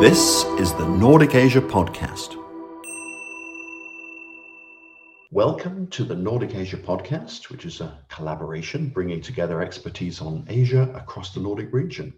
This is the Nordic Asia Podcast. Welcome to the Nordic Asia Podcast, which is a collaboration bringing together expertise on Asia across the Nordic region.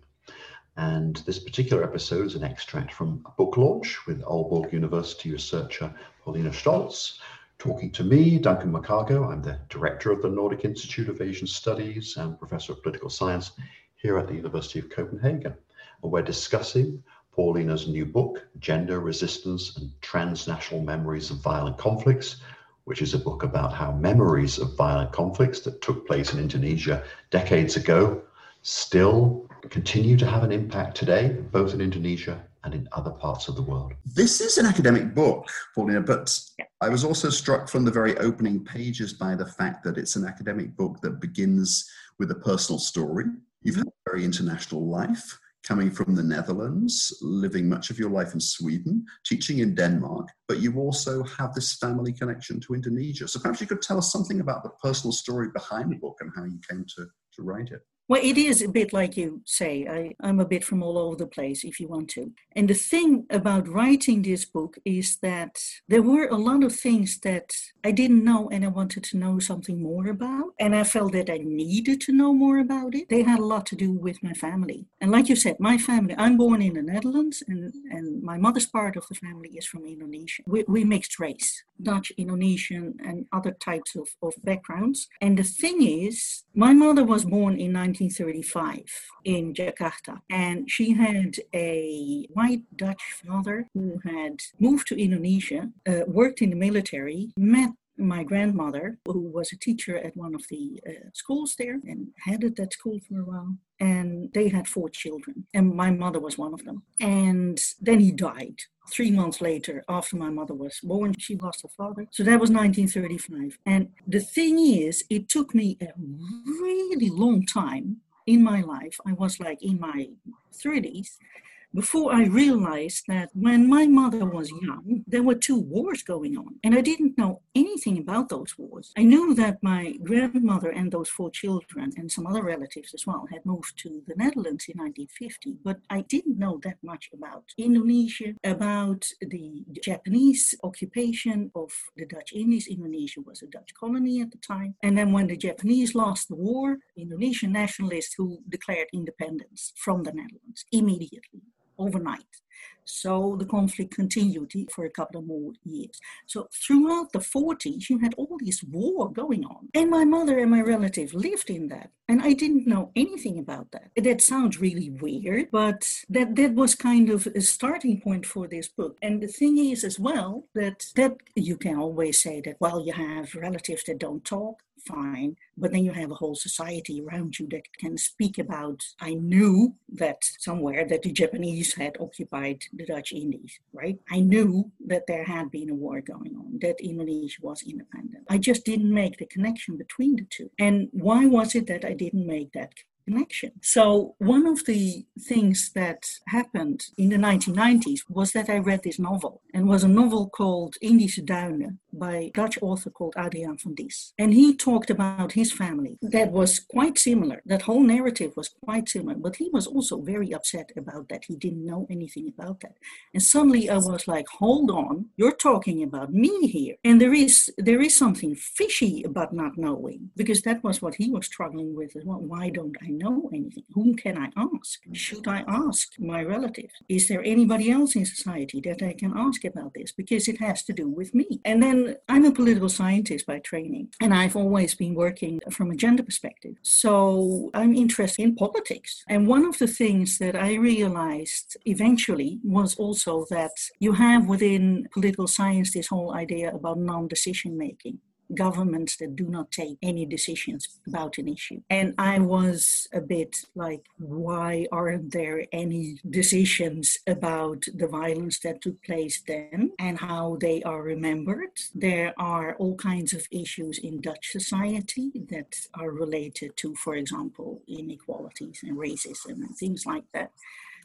And this particular episode is an extract from a book launch with Aalborg University researcher Pauline Stoltz, talking to me, Duncan McCargo. I'm the director of the Nordic Institute of Asian Studies and professor of political science here at the University of Copenhagen. And we're discussing Pauline's new book, Gender, Resistance and Transnational Memories of Violent Conflicts, which is a book about how memories of violent conflicts that took place in Indonesia decades ago still continue to have an impact today, both in Indonesia and in other parts of the world. This is an academic book, Pauline, but I was also struck from the very opening pages by the fact that it's an academic book that begins with a personal story. You've had a very international life coming from the Netherlands, living much of your life in Sweden, teaching in Denmark, but you also have this family connection to Indonesia. So perhaps you could tell us something about the personal story behind the book and how you came to, to write it. Well, it is a bit like you say. I, I'm a bit from all over the place, if you want to. And the thing about writing this book is that there were a lot of things that I didn't know and I wanted to know something more about. And I felt that I needed to know more about it. They had a lot to do with my family. And like you said, my family, I'm born in the Netherlands and, and my mother's part of the family is from Indonesia. We, we mixed race, Dutch, Indonesian, and other types of, of backgrounds. And the thing is, my mother was born in 19 1935 in Jakarta. And she had a white Dutch father who had moved to Indonesia, uh, worked in the military, met my grandmother, who was a teacher at one of the uh, schools there and headed that school for a while. And they had four children, and my mother was one of them. And then he died three months later, after my mother was born, she lost her father. So that was 1935. And the thing is, it took me a really long time in my life. I was like in my 30s before I realized that when my mother was young, there were two wars going on, and I didn't know anything about those wars. I knew that my grandmother and those four children and some other relatives as well had moved to the Netherlands in 1950, but I didn't know that much about Indonesia, about the Japanese occupation of the Dutch Indies. Indonesia was a Dutch colony at the time. And then when the Japanese lost the war, Indonesian nationalists who declared independence from the Netherlands immediately overnight. So the conflict continued for a couple of more years. So throughout the 40s, you had all this war going on. And my mother and my relative lived in that. And I didn't know anything about that. That sounds really weird, but that, that was kind of a starting point for this book. And the thing is as well that that you can always say that, well, you have relatives that don't talk fine. But then you have a whole society around you that can speak about. I knew that somewhere that the Japanese had occupied the Dutch Indies, right? I knew that there had been a war going on, that Indonesia was independent. I just didn't make the connection between the two. And why was it that I didn't make that connection. So, one of the things that happened in the 1990s was that I read this novel, and was a novel called Indische Duinen by Dutch author called Adriaan van Dis. And he talked about his family that was quite similar. That whole narrative was quite similar, but he was also very upset about that. He didn't know anything about that. And suddenly I was like, hold on, you're talking about me here. And there is there is something fishy about not knowing, because that was what he was struggling with as well. Why don't I know anything? Whom can I ask? Should I ask my relatives? Is there anybody else in society that I can ask about this? Because it has to do with me. And then I'm a political scientist by training, and I've always been working from a gender perspective. So I'm interested in politics. And one of the things that I realized eventually was also that you have within political science this whole idea about non decision making governments that do not take any decisions about an issue. And I was a bit like, why aren't there any decisions about the violence that took place then and how they are remembered? There are all kinds of issues in Dutch society that are related to, for example, inequalities and racism and things like that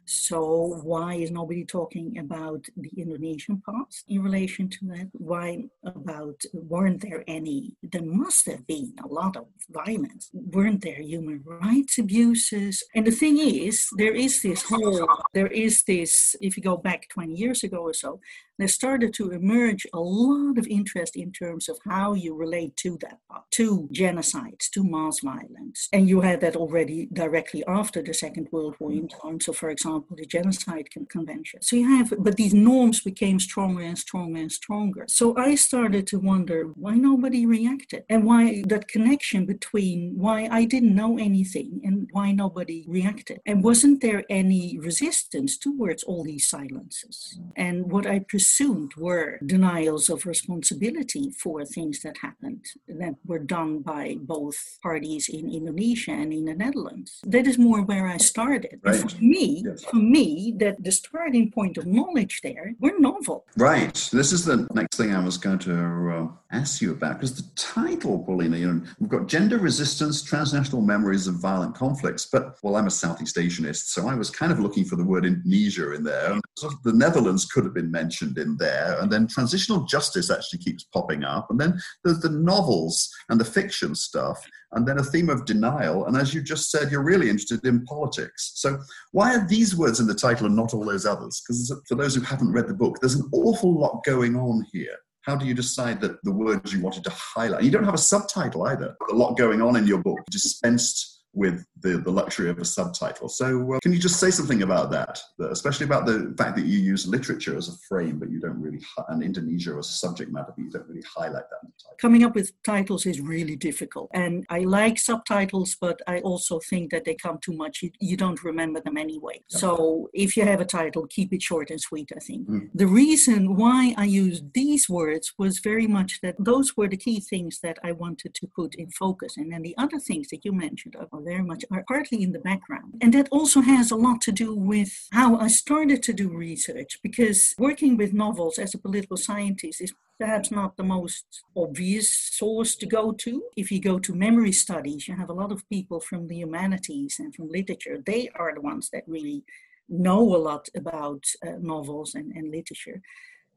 So why is nobody talking about the Indonesian past in relation to that? Why about weren't there any? There must have been a lot of violence. Weren't there human rights abuses? And the thing is, there is this whole, there is this. If you go back 20 years ago or so, there started to emerge a lot of interest in terms of how you relate to that, to genocides, to mass violence. And you had that already directly after the Second World War in terms of, for example, the Genocide Convention. So you have, but these norms became stronger and stronger and stronger. So I started to wonder why nobody reacted and why that connection between why I didn't know anything and why nobody reacted. And wasn't there any resistance towards all these silences? And what I assumed were denials of responsibility for things that happened that were done by both parties in Indonesia and in the Netherlands. That is more where I started. Right. For me, yes. for me, that the starting point of knowledge there were novel. Right. This is the next thing I was going to uh, ask you about because the title, Pauline, you know, we've got gender resistance, transnational memories of violent conflicts. But well, I'm a Southeast Asianist, so I was kind of looking for the word Indonesia in there. Sort of the Netherlands could have been mentioned in there. And then transitional justice actually keeps popping up. And then there's the novels and the fiction stuff. And then a theme of denial. And as you just said, you're really interested in politics. So why are these words in the title and not all those others? Because for those who haven't read the book, there's an awful lot going on here how do you decide that the words you wanted to highlight? You don't have a subtitle either. A lot going on in your book, dispensed with the, the luxury of a subtitle. So, uh, can you just say something about that, especially about the fact that you use literature as a frame, but you don't really, and Indonesia as a subject matter, but you don't really highlight that in the title? Coming up with titles is really difficult. And I like subtitles, but I also think that they come too much. You, you don't remember them anyway. Yeah. So, if you have a title, keep it short and sweet, I think. Mm. The reason why I used these words was very much that those were the key things that I wanted to put in focus. And then the other things that you mentioned are very much are partly in the background. And that also has a lot to do with how I started to do research because working with novels as a political scientist is perhaps not the most obvious source to go to. If you go to memory studies, you have a lot of people from the humanities and from literature. They are the ones that really know a lot about uh, novels and, and literature.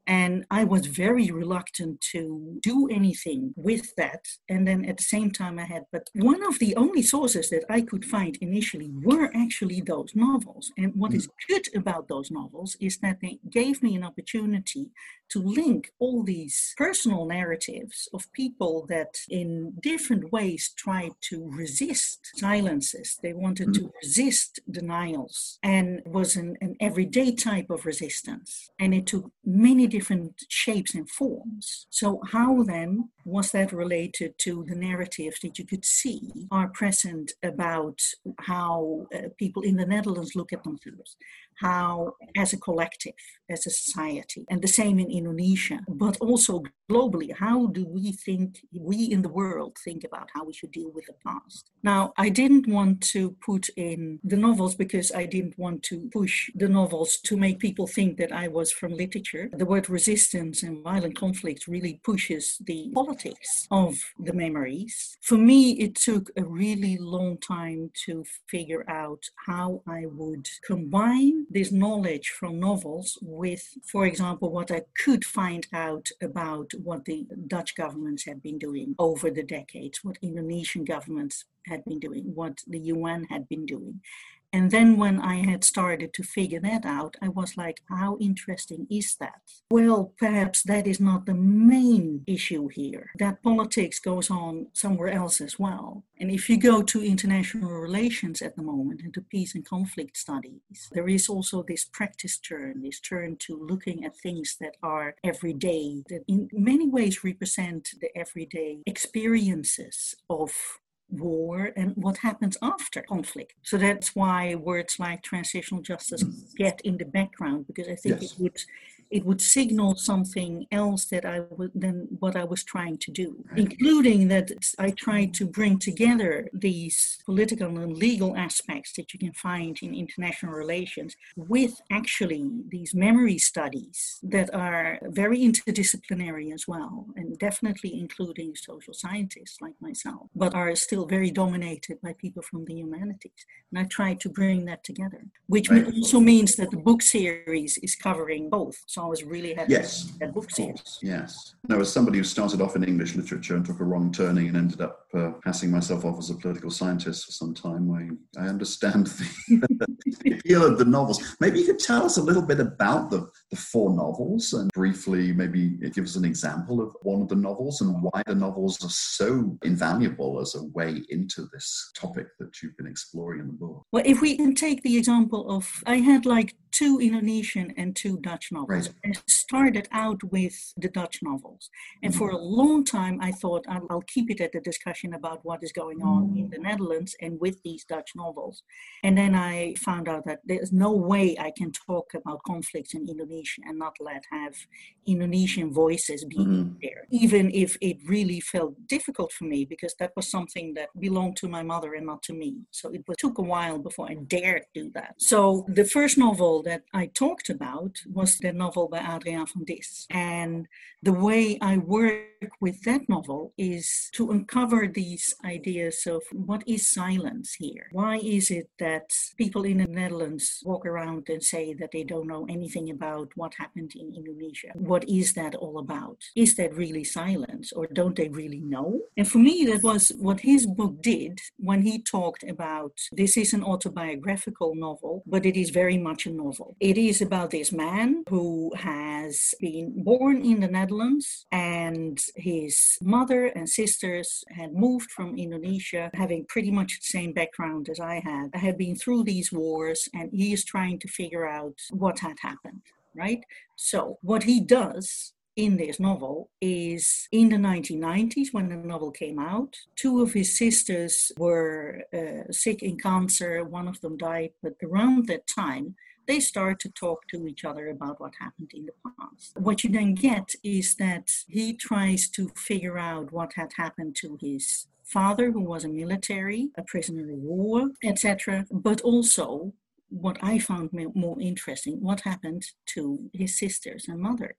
And I was very reluctant to do anything with that. And then at the same time, I had, but one of the only sources that I could find initially were actually those novels. And what is hmm. good about those novels is that they gave me an opportunity to link all these personal narratives of people that in different ways tried to resist silences. They wanted to hmm. resist denials and was an, an everyday type of resistance. And it took many different shapes and forms. So, how then was that related to the narratives that you could see are present about how uh, people in the Netherlands look at themselves? How, as a collective, as a society, and the same in Indonesia, but also globally, how do we think, we in the world think about how we should deal with the past? Now, I didn't want to put in the novels because I didn't want to push the novels to make people think that I was from literature. The word resistance and violent conflict really pushes the politics of the memories. For me, it took a really long time to figure out how I would combine this knowledge from novels with, for example, what I could find out about what the Dutch governments had been doing over the decades, what Indonesian governments had been doing, what the UN had been doing. And then when I had started to figure that out, I was like, how interesting is that? Well, perhaps that is not the main issue here. That politics goes on somewhere else as well. And if you go to international relations at the moment and to peace and conflict studies, there is also this practice turn, this turn to looking at things that are everyday, that in many ways represent the everyday experiences of war and what happens after conflict. So that's why words like transitional justice mm. get in the background because I think yes. it would it would signal something else that I would than what I was trying to do, right. including that I tried to bring together these political and legal aspects that you can find in international relations with actually these memory studies that are very interdisciplinary as well, and definitely including social scientists like myself, but are still very dominated by people from the humanities. And I tried to bring that together, which right. also means that the book series is covering both. So I was really happy yes, that book series. Yes. Now, as somebody who started off in English literature and took a wrong turning and ended up uh, passing myself off as a political scientist for some time, I, I understand the, the appeal of the novels. Maybe you could tell us a little bit about the, the four novels and briefly maybe give us an example of one of the novels and why the novels are so invaluable as a way into this topic that you've been exploring in the book. Well, if we can take the example of, I had like two Indonesian and two Dutch novels. Right. I started out with the Dutch novels. And mm-hmm. for a long time, I thought I'll, I'll, keep it at the discussion about what is going on in mm. the Netherlands and with these Dutch novels. And then I found out that there's no way I can talk about conflicts in Indonesia and not let have Indonesian voices be mm-hmm. there, even if it really felt difficult for me because that was something that belonged to my mother and not to me. So it took a while before I dared do that. So the first novel that I talked about was the novel by Adriaan van Dis. And the way I work with that novel is to uncover these ideas of what is silence here? Why is it that people in the Netherlands walk around and say that they don't know anything about what happened in Indonesia? What is that all about? Is that really silence or don't they really know? And for me, that was what his book did when he talked about this is an autobiographical novel, but it is very much a novel. It is about this man who has been born in the Netherlands Netherlands, and his mother and sisters had moved from Indonesia, having pretty much the same background as I had. I had been through these wars, and he is trying to figure out what had happened, right? So, what he does in this novel is in the 1990s when the novel came out two of his sisters were uh, sick in cancer one of them died but around that time they start to talk to each other about what happened in the past. What you then get is that he tries to figure out what had happened to his father, who was a military, a prisoner of war, etc., but also what I found more interesting, what happened to his sisters and mother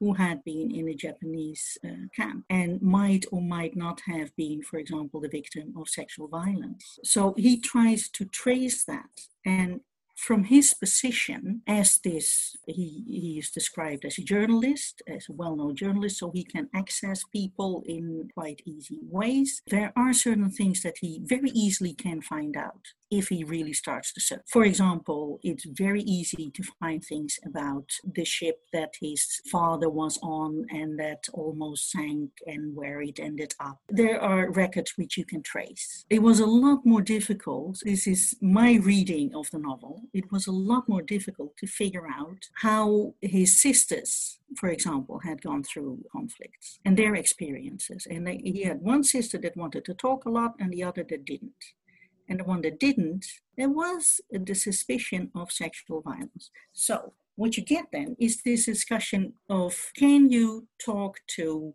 who had been in a Japanese uh, camp and might or might not have been, for example, the victim of sexual violence. So he tries to trace that. And from his position as this, he, he is described as a journalist, as a well known journalist, so he can access people in quite easy ways. There are certain things that he very easily can find out if he really starts to search. For example, it's very easy to find things about the ship that his father was on and that almost sank and where it ended up. There are records which you can trace. It was a lot more difficult. This is my reading of the novel. It was a lot more difficult to figure out how his sisters for example, had gone through conflicts and their experiences. And they, he had one sister that wanted to talk a lot and the other that didn't and the one that didn't, there was the suspicion of sexual violence. So, what you get then is this discussion of can you talk to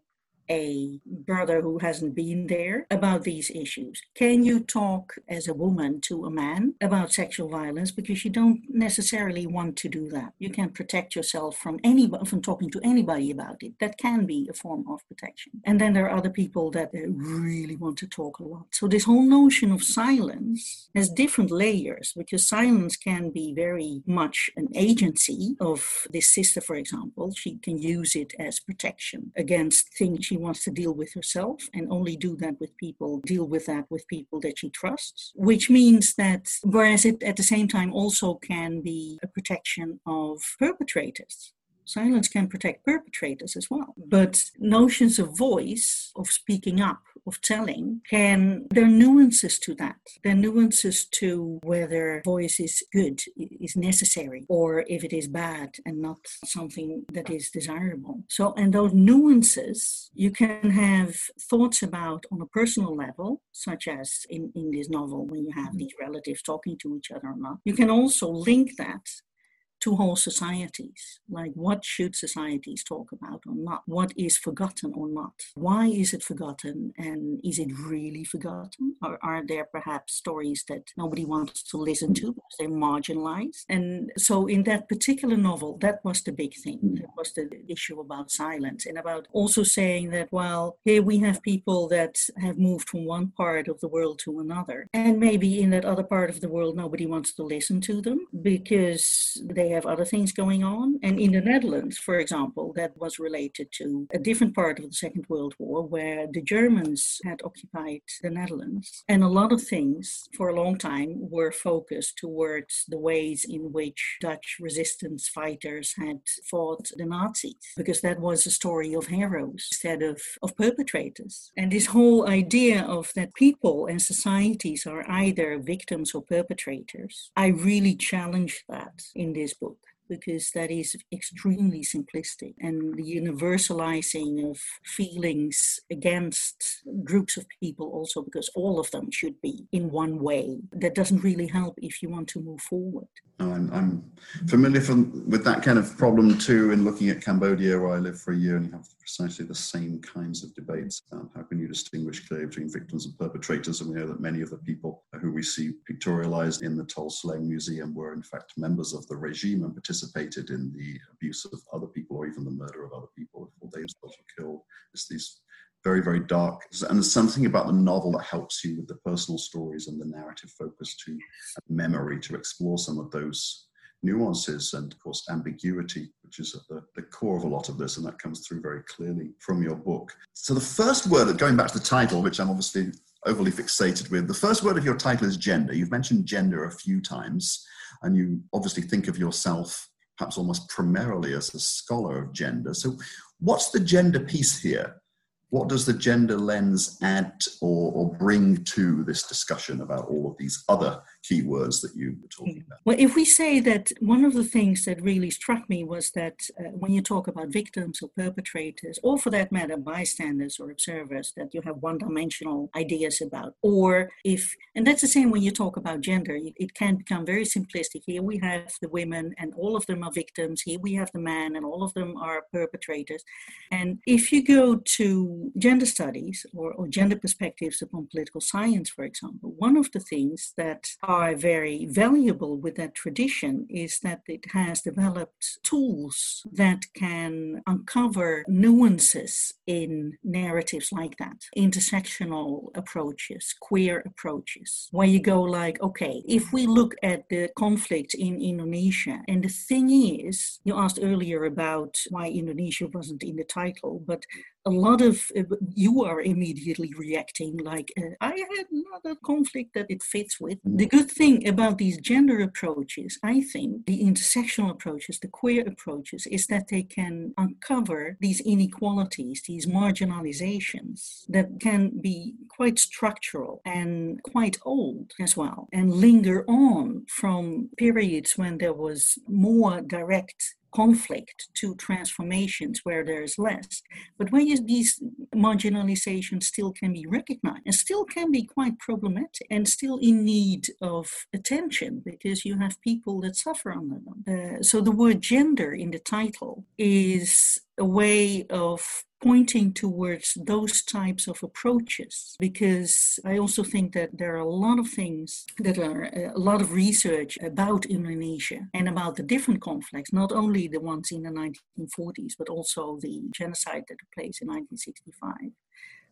a brother who hasn't been there about these issues? Can you talk as a woman to a man about sexual violence because you don't necessarily want to do that? You can protect yourself from anybody from talking to anybody about it. That can be a form of protection. And then there are other people that uh, really want to talk a lot. So this whole notion of silence has different layers because silence can be very much an agency of this sister, for example. She can use it as protection against things she wants to deal with herself and only do that with people, deal with that with people that she trusts, which means that, whereas it at the same time also can be a protection of perpetrators Silence can protect perpetrators as well. But notions of voice, of speaking up, of telling, can, there are nuances to that. There are nuances to whether voice is good, is necessary, or if it is bad and not something that is desirable. So, and those nuances you can have thoughts about on a personal level, such as in, in this novel when you have mm-hmm. these relatives talking to each other or not. You can also link that to whole societies. Like, what should societies talk about or not? What is forgotten or not? Why is it forgotten? And is it really forgotten? Or are there perhaps stories that nobody wants to listen to because they're marginalized? And so, in that particular novel, that was the big thing. Hmm. That was the issue about silence and about also saying that, well, here we have people that have moved from one part of the world to another. And maybe in that other part of the world, nobody wants to listen to them because they have other things going on. And in the Netherlands, for example, that was related to a different part of the Second World War where the Germans had occupied the Netherlands. And a lot of things for a long time were focused towards the ways in which Dutch resistance fighters had fought the Nazis, because that was a story of heroes instead of, of perpetrators. And this whole idea of that people and societies are either victims or perpetrators, I really challenge that in this book because that is extremely simplistic and the universalizing of feelings against groups of people also because all of them should be in one way that doesn't really help if you want to move forward I'm, I'm familiar from, with that kind of problem too in looking at Cambodia where I lived for a year and you have precisely the same kinds of debates. Um, how can you distinguish clearly between victims and perpetrators? And we know that many of the people who we see pictorialized in the Tuol Sleng Museum were in fact members of the regime and participated in the abuse of other people or even the murder of other people before they themselves were killed. It's these very, very dark. And there's something about the novel that helps you with the personal stories and the narrative focus to memory to explore some of those nuances and, of course, ambiguity, which is at the, the core of a lot of this, and that comes through very clearly from your book. So, the first word, going back to the title, which I'm obviously overly fixated with, the first word of your title is gender. You've mentioned gender a few times, and you obviously think of yourself perhaps almost primarily as a scholar of gender. So, what's the gender piece here? What does the gender lens add or, or, bring to this discussion about all of these other keywords that you were talking about? Well, if we say that one of the things that really struck me was that uh, when you talk about victims or perpetrators, or for that matter, bystanders or observers, that you have one dimensional ideas about, or if, and that's the same when you talk about gender, it, it can become very simplistic. Here we have the women and all of them are victims, here we have the man and all of them are perpetrators. And if you go to gender studies or, or gender perspectives upon political science, for example, one of the things that are very valuable with that tradition is that it has developed tools that can uncover nuances in narratives like that, intersectional approaches, queer approaches, where you go like, okay, if we look at the conflict in Indonesia, and the thing is, you asked earlier about why Indonesia wasn't in the title, but a lot of uh, you are immediately reacting like uh, i had another conflict that it fits with. The good thing about these gender approaches i think the intersectional approaches the queer approaches is that they can uncover these inequalities these marginalizations that can be quite structural and quite old as well and linger on from periods when there was more direct conflict to transformations where there's less. But where these marginalizations still can be recognized and still can be quite problematic and still in need of attention because you have people that suffer under them. Uh, so the word gender in the title is a way of pointing towards those types of approaches because I also think that there are a lot of things that are uh, a lot of research about Indonesia and about the different conflicts, not only the ones in the 1940s, but also the genocide that took place in 1965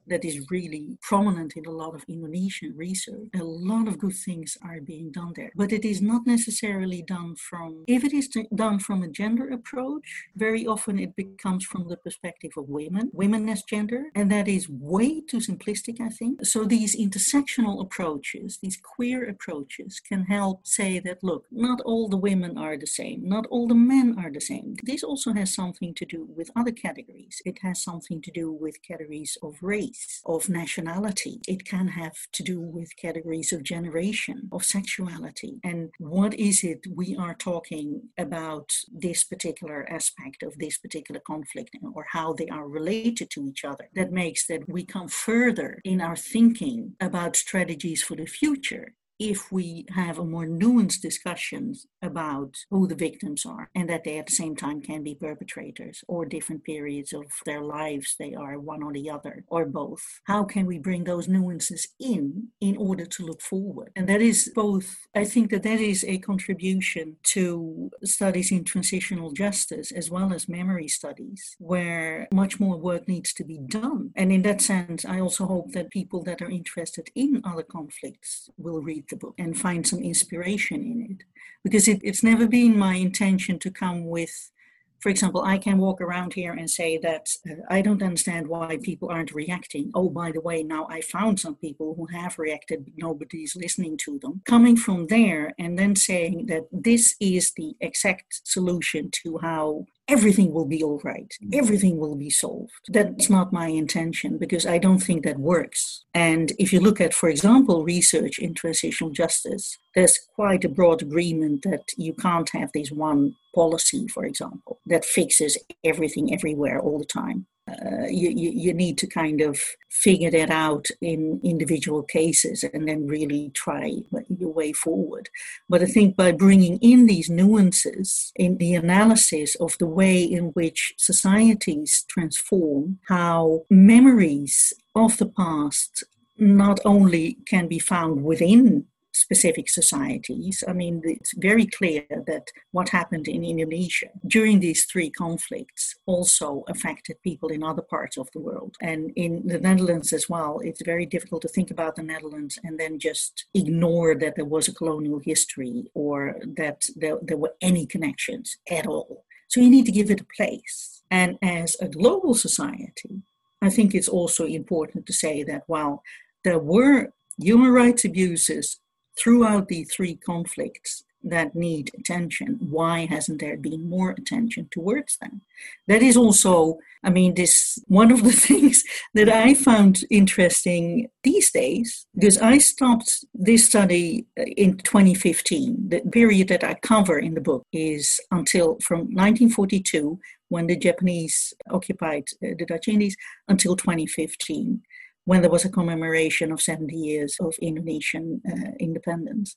that is really prominent in a lot of Indonesian research. A lot of good things are being done there, but it is not necessarily done from, if it is done from a gender approach, very often it becomes from the perspective of women, women as gender, and that is way too simplistic, I think. So these intersectional approaches, these queer approaches, can help say that, look, not all the women are the same, not all the men are the same. This also has something to do with other categories. It has something to do with categories of race of nationality. It can have to do with categories of generation, of sexuality. And what is it we are talking about this particular aspect of this particular conflict or how they are related to each other that makes that we come further in our thinking about strategies for the future if we have a more nuanced discussion about who the victims are and that they at the same time can be perpetrators or different periods of their lives they are one or the other or both how can we bring those nuances in in order to look forward? And that is both i think that that is a contribution to studies in transitional justice as well as memory studies where much more work needs to be done. And in that sense i also hope that people that are interested in other conflicts will read and find some inspiration in it. Because it, it's never been my intention to come with, for example, I can walk around here and say that uh, I don't understand why people aren't reacting. Oh, by the way, now I found some people who have reacted, but nobody's listening to them. Coming from there and then saying that this is the exact solution to how everything will be all right, mm. everything will be solved. That's not my intention because I don't think that works. And if you look at, for example, research in transitional justice, there's quite a broad agreement that you can't have this one policy, for example, that fixes everything everywhere all the time uh, you, you, you need to kind of figure that out in individual cases and then really try your way forward. But I think by bringing in these nuances in the analysis of the way in which societies transform, how memories of the past not only can be found within specific societies. I mean, it's very clear that what happened in Indonesia during these three conflicts also affected people in other parts of the world. And in the Netherlands as well, it's very difficult to think about the Netherlands and then just ignore that there was a colonial history or that there, there were any connections at all. So you need to give it a place. And as a global society, I think it's also important to say that while there were human rights abuses throughout the three conflicts that need attention, why hasn't there been more attention towards them? That is also, I mean, this one of the things that I found interesting these days, because I stopped this study in 2015. The period that I cover in the book is until from 1942, when the Japanese occupied uh, the Dutch Indies, until 2015 when there was a commemoration of 70 years of Indonesian uh, independence.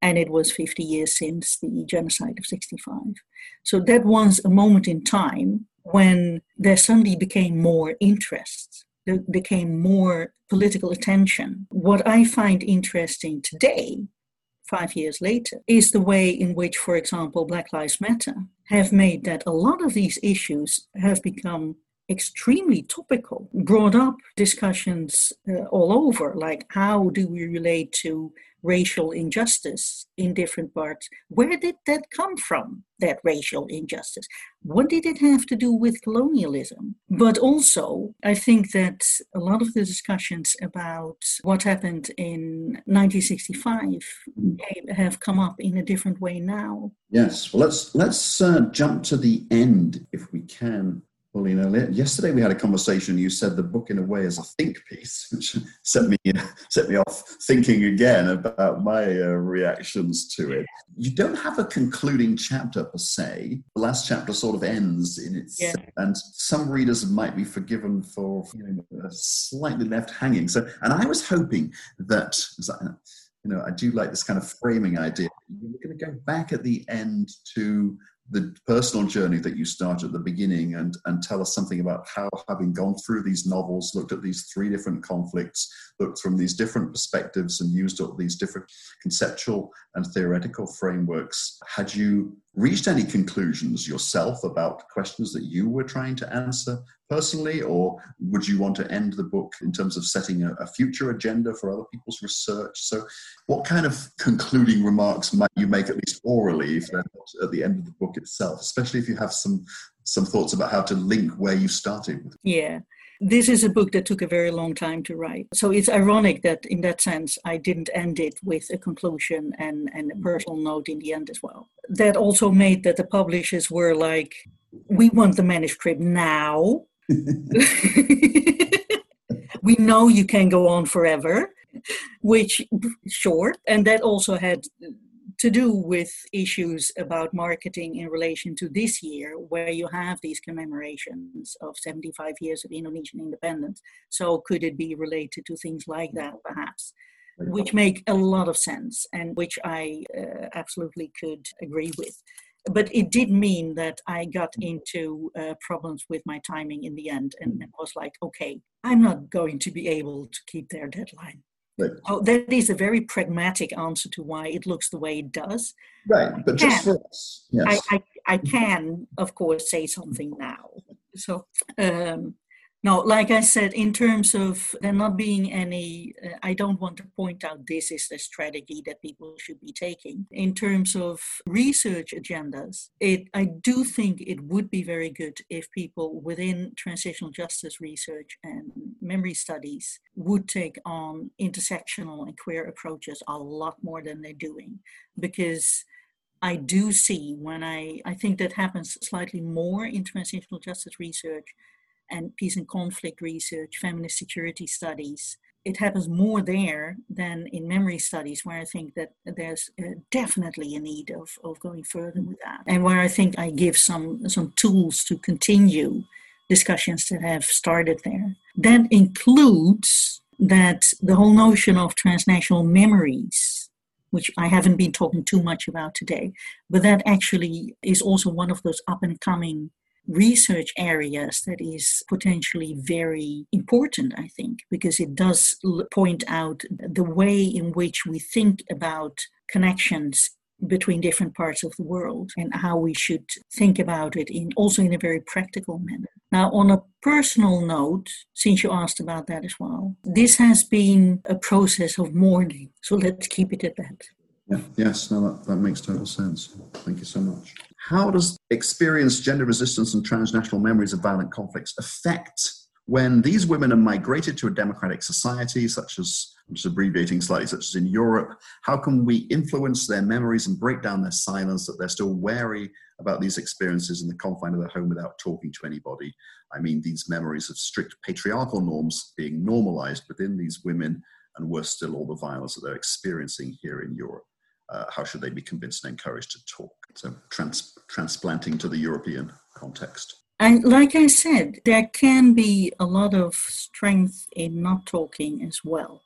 And it was 50 years since the genocide of 65. So that was a moment in time when there suddenly became more interest, there became more political attention. What I find interesting today, five years later, is the way in which, for example, Black Lives Matter have made that a lot of these issues have become extremely topical, brought up discussions uh, all over, like how do we relate to racial injustice in different parts? Where did that come from, that racial injustice? What did it have to do with colonialism? But also, I think that a lot of the discussions about what happened in 1965 have come up in a different way now. Yes, well, let's let's uh, jump to the end if we can Pauline, yesterday we had a conversation. You said the book, in a way, is a think piece, which set me set me off thinking again about my uh, reactions to it. You don't have a concluding chapter per se. The last chapter sort of ends in its, yeah. and some readers might be forgiven for feeling slightly left hanging. So, and I was hoping that. You know, I do like this kind of framing idea. You're going to go back at the end to the personal journey that you start at the beginning and, and tell us something about how, having gone through these novels, looked at these three different conflicts, looked from these different perspectives, and used up these different conceptual and theoretical frameworks, had you reached any conclusions yourself about questions that you were trying to answer personally, or would you want to end the book in terms of setting a, a, future agenda for other people's research? So, what kind of concluding remarks might you make, at least orally, if not at the end of the book itself, especially if you have some some thoughts about how to link where you started? Yeah. This is a book that took a very long time to write. So it's ironic that, in that sense, I didn't end it with a conclusion and, and a personal note in the end as well. That also made that the publishers were like, we want the manuscript now. we know you can go on forever, which, sure. And that also had to do with issues about marketing in relation to this year, where you have these commemorations of 75 years of Indonesian independence. So, could it be related to things like that, perhaps? which make a lot of sense and which I uh, absolutely could agree with. But it did mean that I got into uh, problems with my timing in the end, and was like, okay, I'm not going to be able to keep their deadline. Right. Oh, that is a very pragmatic answer to why it looks the way it does. Right, but just for us, yes. I, I, I can, of course, say something now. So, um, no, like I said, in terms of there not being any, uh, I don't want to point out this is the strategy that people should be taking. In terms of research agendas, it I do think it would be very good if people within transitional justice research and memory studies would take on intersectional and queer approaches a lot more than they're doing, because. I do see when I, I think that happens slightly more in transitional justice research and peace and conflict research, feminist security studies. It happens more there than in memory studies, where I think that there's uh, definitely a need of, of going further with that, and where I think I give some some tools to continue discussions that have started there. That includes that the whole notion of transnational memories, which I haven't been talking too much about today, but that actually is also one of those up and coming research areas that is potentially very important, I think, because it does point out the way in which we think about connections between different parts of the world and how we should think about it in also in a very practical manner. Now, on a personal note, since you asked about that as well, this has been a process of mourning. So let's keep it at that. Yeah, yes, no, that, that makes total sense. Thank you so much. How does experienced gender resistance and transnational memories of violent conflicts affect when these women are migrated to a democratic society, such as, I'm just abbreviating slightly, such as in Europe? How can we influence their memories and break down their silence that they're still wary about these experiences in the confine of their home without talking to anybody? I mean, these memories of strict patriarchal norms being normalized within these women, and worse still, all the violence that they're experiencing here in Europe uh, how should they be convinced and encouraged to talk? So trans- transplanting to the European context. And like I said, there can be a lot of strength in not talking as well,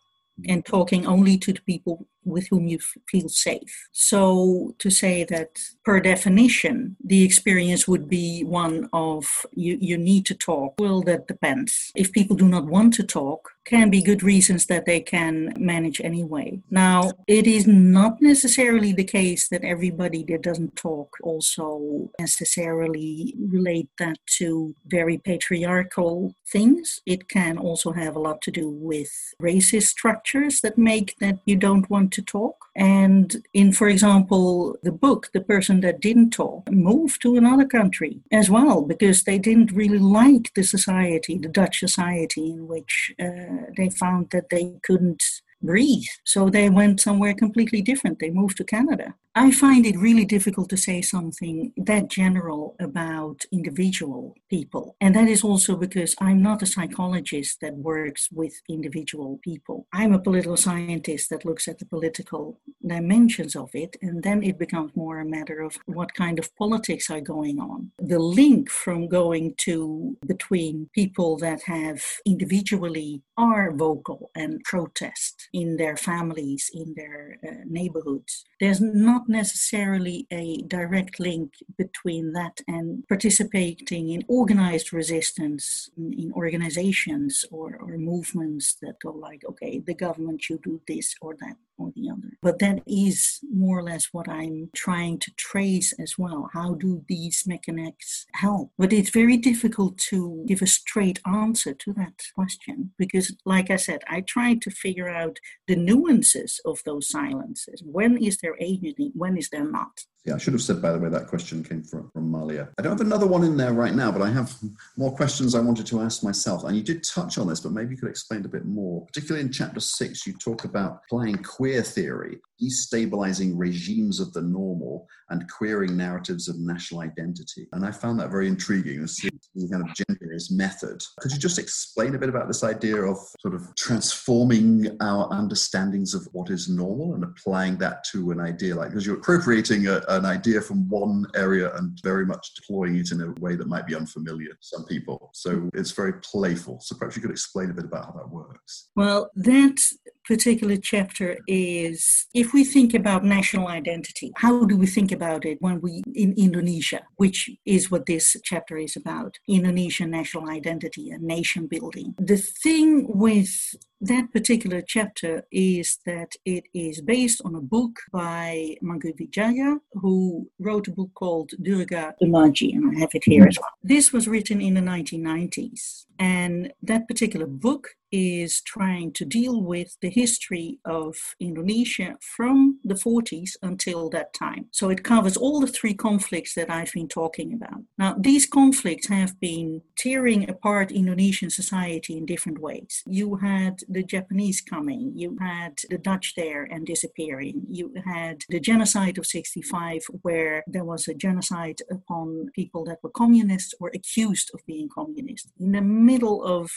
and talking only to the people with whom you feel safe. So to say that per definition, the experience would be one of you, you need to talk, well, that depends. If people do not want to talk, can be good reasons that they can manage anyway. Now, it is not necessarily the case that everybody that doesn't talk also necessarily relate that to very patriarchal things. It can also have a lot to do with racist structures that make that you don't want to talk. And in, for example, the book, the person that didn't talk moved to another country as well because they didn't really like the society, the Dutch society, in which uh, they found that they couldn't breathe. So they went somewhere completely different. They moved to Canada. I find it really difficult to say something that general about individual people. And that is also because I'm not a psychologist that works with individual people. I'm a political scientist that looks at the political dimensions of it. And then it becomes more a matter of what kind of politics are going on. The link from going to between people that have individually are vocal and protest in their families, in their uh, neighborhoods. There's not necessarily a direct link between that and participating in organized resistance in, in organizations or, or movements that go like, okay, the government should do this or that or the other. But that is more or less what I'm trying to trace as well. How do these mechanics help? But it's very difficult to give a straight answer to that question because, like I said, I tried to figure out the nuances of those silences. When is there agency? When is there not? Yeah, I should have said, by the way, that question came from, from Malia. I don't have another one in there right now, but I have more questions I wanted to ask myself. And you did touch on this, but maybe you could explain a bit more. Particularly in chapter six, you talk about applying queer theory, destabilizing regimes of the normal, and queering narratives of national identity. And I found that very intriguing, this kind of genderist method. Could you just explain a bit about this idea of sort of transforming our understandings of what is normal and applying that to an idea like, because you're appropriating a, an idea from one area and very much deploying it in a way that might be unfamiliar to some people. So it's very playful. So perhaps you could explain a bit about how that works. Well, that particular chapter is if we think about national identity, how do we think about it when we in Indonesia, which is what this chapter is about Indonesian national identity and nation building. The thing with that particular chapter is that it is based on a book by Mangunwijaya, who wrote a book called Durga Umayi, and I have it here as well. This was written in the 1990s, and that particular book is trying to deal with the history of Indonesia from the 40s until that time. So it covers all the three conflicts that I've been talking about. Now, these conflicts have been tearing apart Indonesian society in different ways. You had the Japanese coming, you had the Dutch there and disappearing, you had the genocide of 65, where there was a genocide upon people that were communists or accused of being communist. In the middle of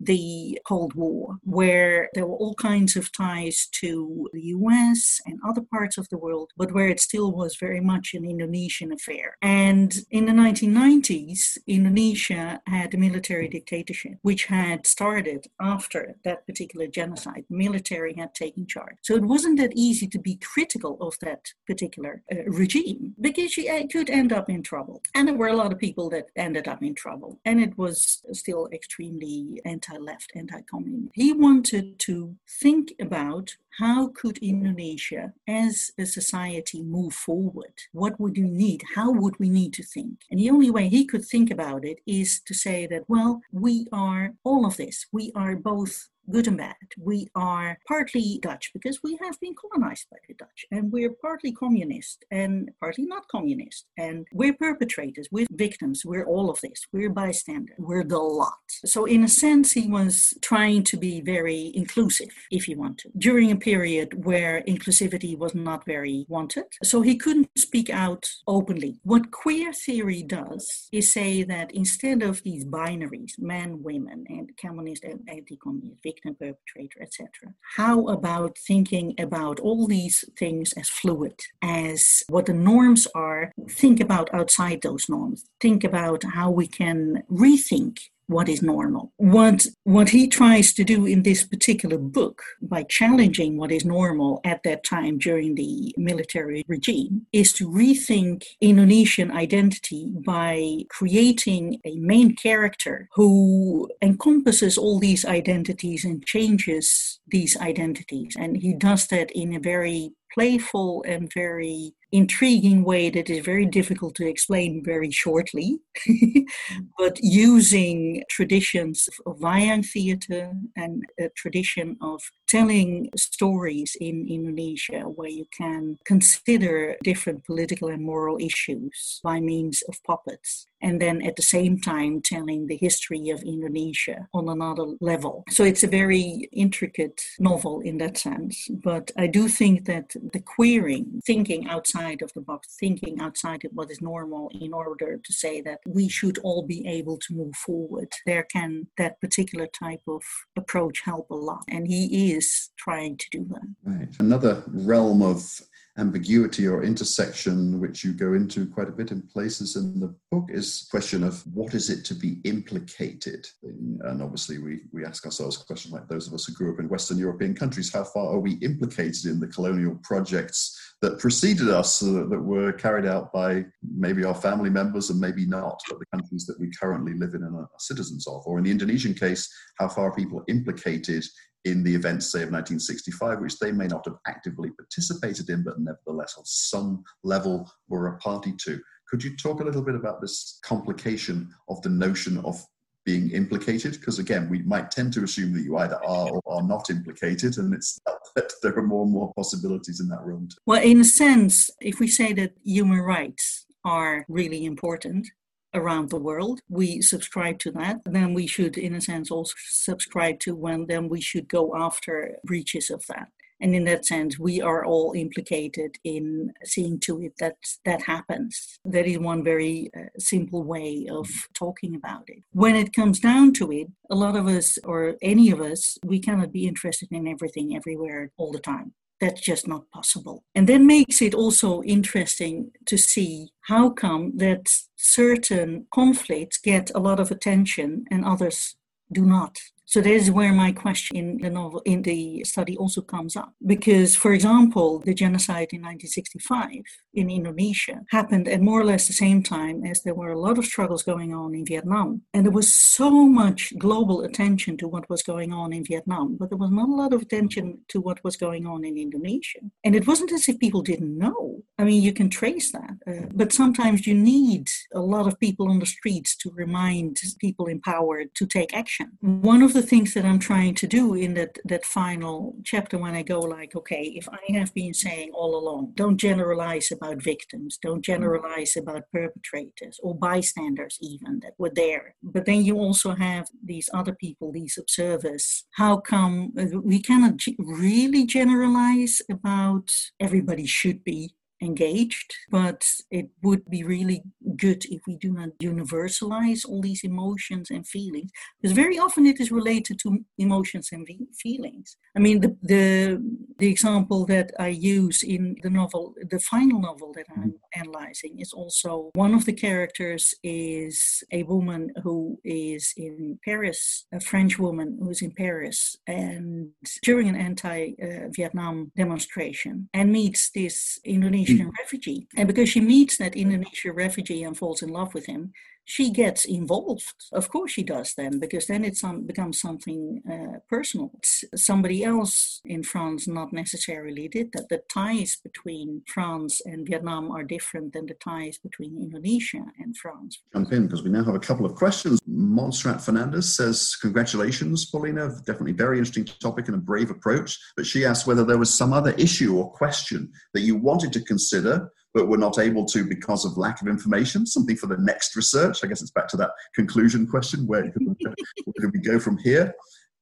the Cold War, where there were all kinds of ties to the US and other parts of the world, but where it still was very much an Indonesian affair. And in the 1990s, Indonesia had a military dictatorship, which had started after that particular genocide. The military had taken charge. So it wasn't that easy to be critical of that particular uh, regime because you could end up in trouble. And there were a lot of people that ended up in trouble. And it was still extremely anti anti-left, anti-communist. He wanted to think about how could Indonesia as a society move forward? What would we need? How would we need to think? And the only way he could think about it is to say that, well, we are all of this. We are both good and bad. We are partly Dutch because we have been colonized by the Dutch, and we're partly communist and partly not communist. And we're perpetrators, we're victims, we're all of this, we're bystanders, we're the lot. So, in a sense, he was trying to be very inclusive, if you want to, during a period where inclusivity was not very wanted. So, he couldn't speak out openly. What queer theory does is say that instead of these binaries, men, women, and communist and anti communist, victim, perpetrator, etc. How about thinking about all these things as fluid, as what the norms are? Think about outside those norms. Think about how we can rethink what is normal. What, what he tries to do in this particular book, by challenging what is normal at that time during the military regime, is to rethink Indonesian identity by creating a main character who encompasses all these identities and changes these identities. And he does that in a very playful and very intriguing way that is very difficult to explain very shortly, mm-hmm. but using traditions of wayang theater and a tradition of telling stories in Indonesia where you can consider different political and moral issues by means of puppets. And then at the same time, telling the history of Indonesia on another level. So it's a very intricate novel in that sense. But I do think that the queering, thinking outside of the box, thinking outside of what is normal in order to say that we should all be able to move forward, there can that particular type of approach help a lot. And he is trying to do that. Right. Another realm of ambiguity or intersection, which you go into quite a bit in places in the book, is the question of what is it to be implicated? And obviously, we, we ask ourselves questions like those of us who grew up in Western European countries how far are we implicated in the colonial projects that preceded us, uh, that were carried out by maybe our family members and maybe not, but the countries that we currently live in and are citizens of? Or in the Indonesian case, how far are people implicated in the events, say, of 1965, which they may not have actively participated in, but nevertheless, on some level, were a party to. Could you talk a little bit about this complication of the notion of being implicated? Because again, we might tend to assume that you either are or are not implicated, and it's that there are more and more possibilities in that realm. Well, in a sense, if we say that human rights are really important, around the world. We subscribe to that. Then we should, in a sense, also subscribe to when then we should go after breaches of that. And in that sense, we are all implicated in seeing to it that that happens. That is one very uh, simple way of talking about it. When it comes down to it, a lot of us, or any of us, we cannot be interested in everything everywhere all the time that's just not possible. And that makes it also interesting to see how come that certain conflicts get a lot of attention and others do not. So that is where my question in the novel, in the study, also comes up. Because, for example, the genocide in 1965 in Indonesia happened at more or less the same time as there were a lot of struggles going on in Vietnam, and there was so much global attention to what was going on in Vietnam, but there was not a lot of attention to what was going on in Indonesia. And it wasn't as if people didn't know. I mean, you can trace that, uh, but sometimes you need a lot of people on the streets to remind people in power to take action. One of the things that I'm trying to do in that, that final chapter when I go like, okay, if I have been saying all along, don't generalize about victims, don't generalize about perpetrators or bystanders even that were there. But then you also have these other people, these observers. How come uh, we cannot really generalize about everybody should be engaged, but it would be really good if we do not universalize all these emotions and feelings, because very often it is related to emotions and feelings. I mean, the, the, the example that I use in the novel, the final novel that I'm mm-hmm. analyzing, is also one of the characters is a woman who is in Paris, a French woman who is in Paris, and during an anti-Vietnam demonstration, and meets this Indonesian Indonesian refugee. And because she meets that Indonesian refugee and falls in love with him, she gets involved. Of course, she does then, because then it some, becomes something uh, personal. Somebody else in France not necessarily did that. The ties between France and Vietnam are different than the ties between Indonesia and France. Jump in because we now have a couple of questions. Montserrat Fernandez says, Congratulations, Pauline. Definitely very interesting topic and a brave approach. But she asked whether there was some other issue or question that you wanted to consider but were not able to because of lack of information. Something for the next research. I guess it's back to that conclusion question where, where do we go from here?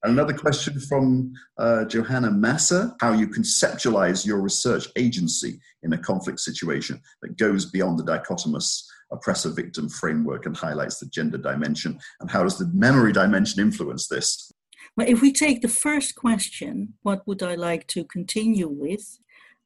Another question from uh, Johanna Massa how you conceptualize your research agency in a conflict situation that goes beyond the dichotomous oppressor victim framework and highlights the gender dimension, and how does the memory dimension influence this? Well, if we take the first question, what would I like to continue with?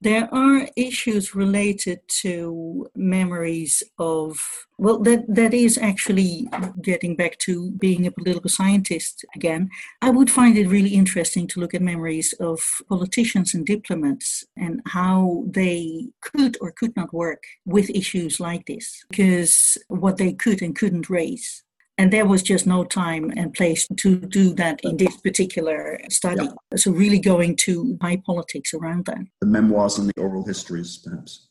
There are issues related to memories of, well, that, that is actually getting back to being a political scientist again. I would find it really interesting to look at memories of politicians and diplomats and how they could or could not work with issues like this, because what they could and couldn't raise and there was just no time and place to do that in this particular study. So, really going to high politics around that. The memoirs and the oral histories, perhaps.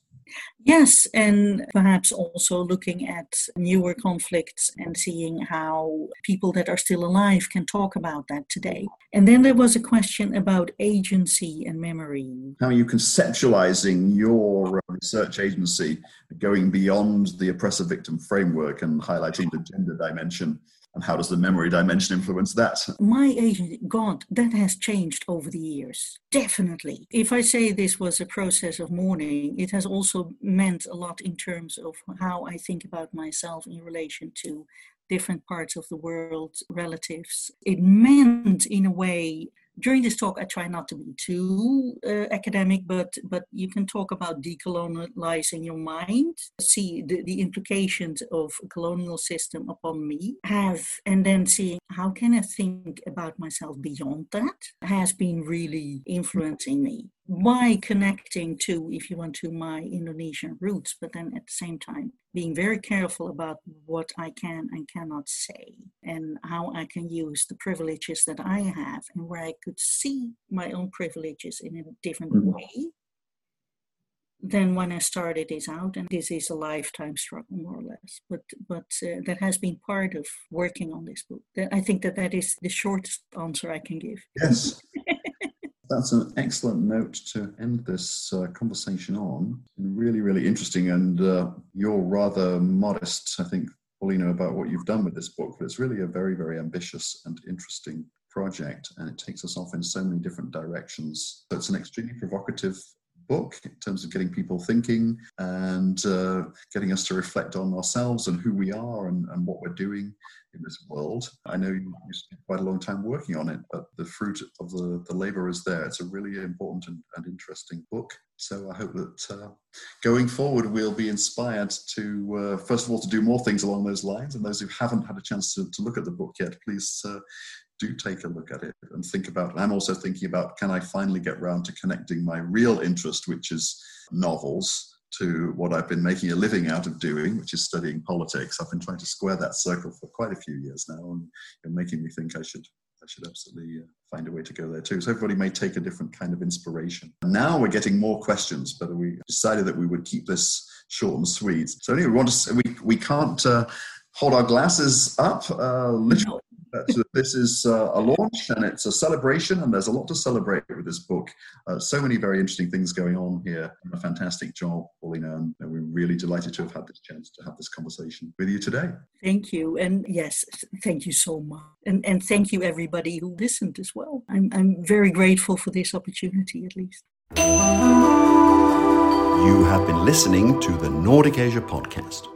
Yes, and perhaps also looking at newer conflicts and seeing how people that are still alive can talk about that today. And then there was a question about agency and memory. How are you conceptualizing your uh, research agency going beyond the oppressor victim framework and highlighting the gender dimension? And how does the memory dimension influence that? My agent, God, that has changed over the years. Definitely. If I say this was a process of mourning, it has also meant a lot in terms of how I think about myself in relation to different parts of the world, relatives. It meant, in a way, during this talk, I try not to be too uh, academic, but but you can talk about decolonizing your mind, see the, the implications of a colonial system upon me, have and then seeing how can I think about myself beyond that has been really influencing me by connecting to, if you want to, my Indonesian roots, but then at the same time being very careful about what I can and cannot say and how I can use the privileges that I have and where I could see my own privileges in a different mm-hmm. way than when I started this out. And this is a lifetime struggle, more or less. But but uh, that has been part of working on this book. I think that that is the shortest answer I can give. Yes. that's an excellent note to end this uh, conversation on. Really, really interesting. And uh, you're rather modest, I think, Pauline, about what you've done with this book, but it's really a very, very ambitious and interesting project. And it takes us off in so many different directions. So it's an extremely provocative book in terms of getting people thinking and uh, getting us to reflect on ourselves and who we are and, and what we're doing in this world. I know you, spent quite a long time working on it, but the fruit of the, the labor is there. It's a really important and, and interesting book. So I hope that uh, going forward, we'll be inspired to, uh, first of all, to do more things along those lines. And those who haven't had a chance to, to look at the book yet, please uh, do take a look at it and think about. I'm also thinking about can I finally get round to connecting my real interest, which is novels, to what I've been making a living out of doing, which is studying politics. I've been trying to square that circle for quite a few years now, and, and making me think I should I should absolutely uh, find a way to go there too. So everybody may take a different kind of inspiration. Now we're getting more questions, but we decided that we would keep this short and sweet. So anyway, we want to we we can't uh, hold our glasses up. Uh, literally so this is uh, a launch and it's a celebration, and there's a lot to celebrate with this book. Uh, so many very interesting things going on here. A fantastic job, Pauline, and we're really delighted to have had this chance to have this conversation with you today. Thank you, and yes, thank you so much, and and thank you everybody who listened as well. I'm I'm very grateful for this opportunity, at least. You have been listening to the Nordic Asia podcast.